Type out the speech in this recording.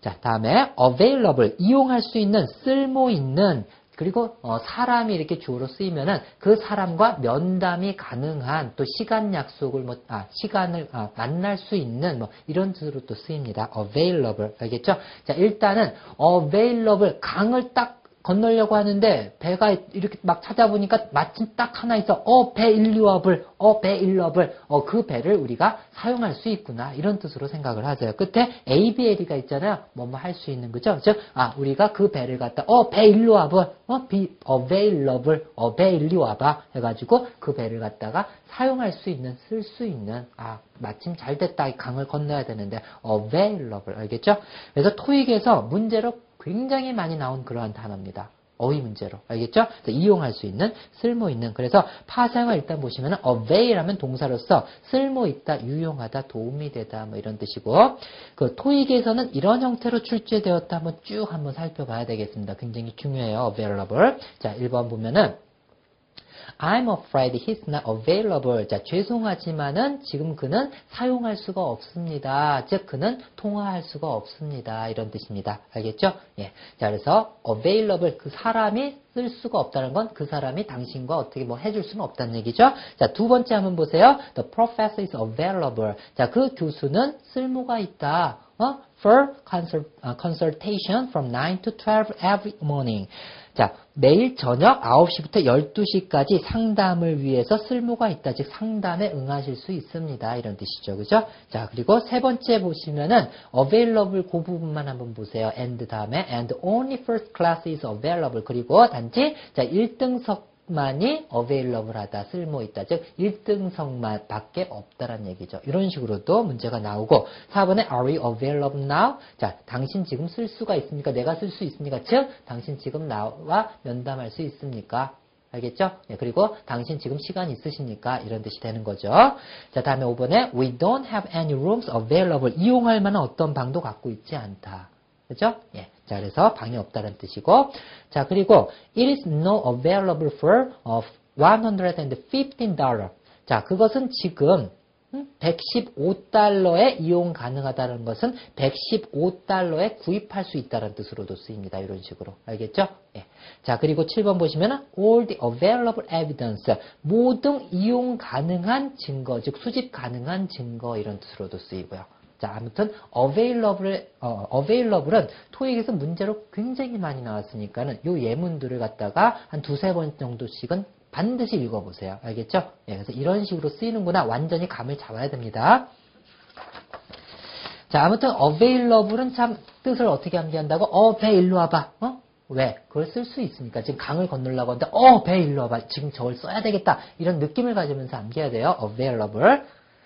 자, 다음에 available, 이용할 수 있는, 쓸모 있는, 그리고 어, 사람이 이렇게 주어로 쓰이면은 그 사람과 면담이 가능한 또 시간 약속을 뭐 아, 시간을 아, 만날 수 있는 뭐 이런 뜻으로 또 쓰입니다. available 알겠죠? 자 일단은 available 강을 딱 건너려고 하는데 배가 이렇게 막 찾아보니까 마침 딱 하나 있어. 어, 배일리어블, 어, 배일러블. 어, 그 배를 우리가 사용할 수 있구나. 이런 뜻으로 생각을 하세요. 끝에 ABL이가 있잖아요. 뭐뭐 할 수 있는 거죠. 즉, 아, 우리가 그 배를 갖다, 어, 배일로 와봐. 어, be available, 어, 배일리 와봐. 해가지고 그 배를 갖다가 사용할 수 있는, 쓸 수 있는, 아, 마침 잘 됐다. 이 강을 건너야 되는데, available. 알겠죠? 그래서 토익에서 문제로 굉장히 많이 나온 그러한 단어입니다. 어휘 문제로. 알겠죠? 이용할 수 있는, 쓸모 있는. 그래서 파생을 일단 보시면 avail 하면 동사로서 쓸모 있다, 유용하다, 도움이 되다, 뭐 이런 뜻이고, 그 토익에서는 이런 형태로 출제되었다 한번 쭉 한번 살펴봐야 되겠습니다. 굉장히 중요해요. available. 자, 1번 보면은, I'm afraid he's not available. 자, 죄송하지만은 지금 그는 사용할 수가 없습니다. 즉, 그는 통화할 수가 없습니다. 이런 뜻입니다. 알겠죠? 예. 자, 그래서 available, 그 사람이 쓸 수가 없다는 건 그 사람이 당신과 어떻게 뭐 해줄 수는 없다는 얘기죠. 자, 두 번째 한번 보세요. The professor is available. 자, 그 교수는 쓸모가 있다. 어? For uh, consultation from 9 to 12 every morning. 자, 매일 저녁 9시부터 12시까지 상담을 위해서 쓸모가 있다. 즉, 상담에 응하실 수 있습니다. 이런 뜻이죠. 그죠? 자, 그리고 세 번째 보시면은 available 그 부분만 한번 보세요. and 다음에 and only first class is available. 그리고 단지 자, 1등석 만이 available 하다, 쓸모 있다. 즉, 1등석만 밖에 없다라는 얘기죠. 이런 식으로도 문제가 나오고, 4번에 are you available now? 자, 당신 지금 쓸 수가 있습니까? 내가 쓸 수 있습니까? 즉, 당신 지금 나와 면담할 수 있습니까? 알겠죠? 네, 그리고 당신 지금 시간 있으십니까? 이런 뜻이 되는 거죠. 자, 다음에 5번에 we don't have any rooms available. 이용할 만한 어떤 방도 갖고 있지 않다. 그죠? 예. 자, 그래서 방이 없다는 뜻이고. 자, 그리고 it is no available for 115 dollar. 자, 그것은 지금 115달러에 이용 가능하다는 것은 115달러에 구입할 수 있다는 뜻으로도 쓰입니다. 이런 식으로. 알겠죠? 예. 자, 그리고 7번 보시면 all the available evidence. 모든 이용 가능한 증거, 즉 수집 가능한 증거 이런 뜻으로도 쓰이고요. 자, 아무튼 available, 어, available은 토익에서 문제로 굉장히 많이 나왔으니까는 요 예문들을 갖다가 한 두세 번 정도씩은 반드시 읽어보세요. 알겠죠? 예, 그래서 이런 식으로 쓰이는구나 완전히 감을 잡아야 됩니다. 자, 아무튼 available은 참 뜻을 어떻게 암기한다고? 어, 배 일로 와봐. 어? 왜? 그걸 쓸 수 있으니까. 지금 강을 건너려고 하는데, 어, 배 일로 와봐. 지금 저걸 써야 되겠다. 이런 느낌을 가지면서 암기해야 돼요. available.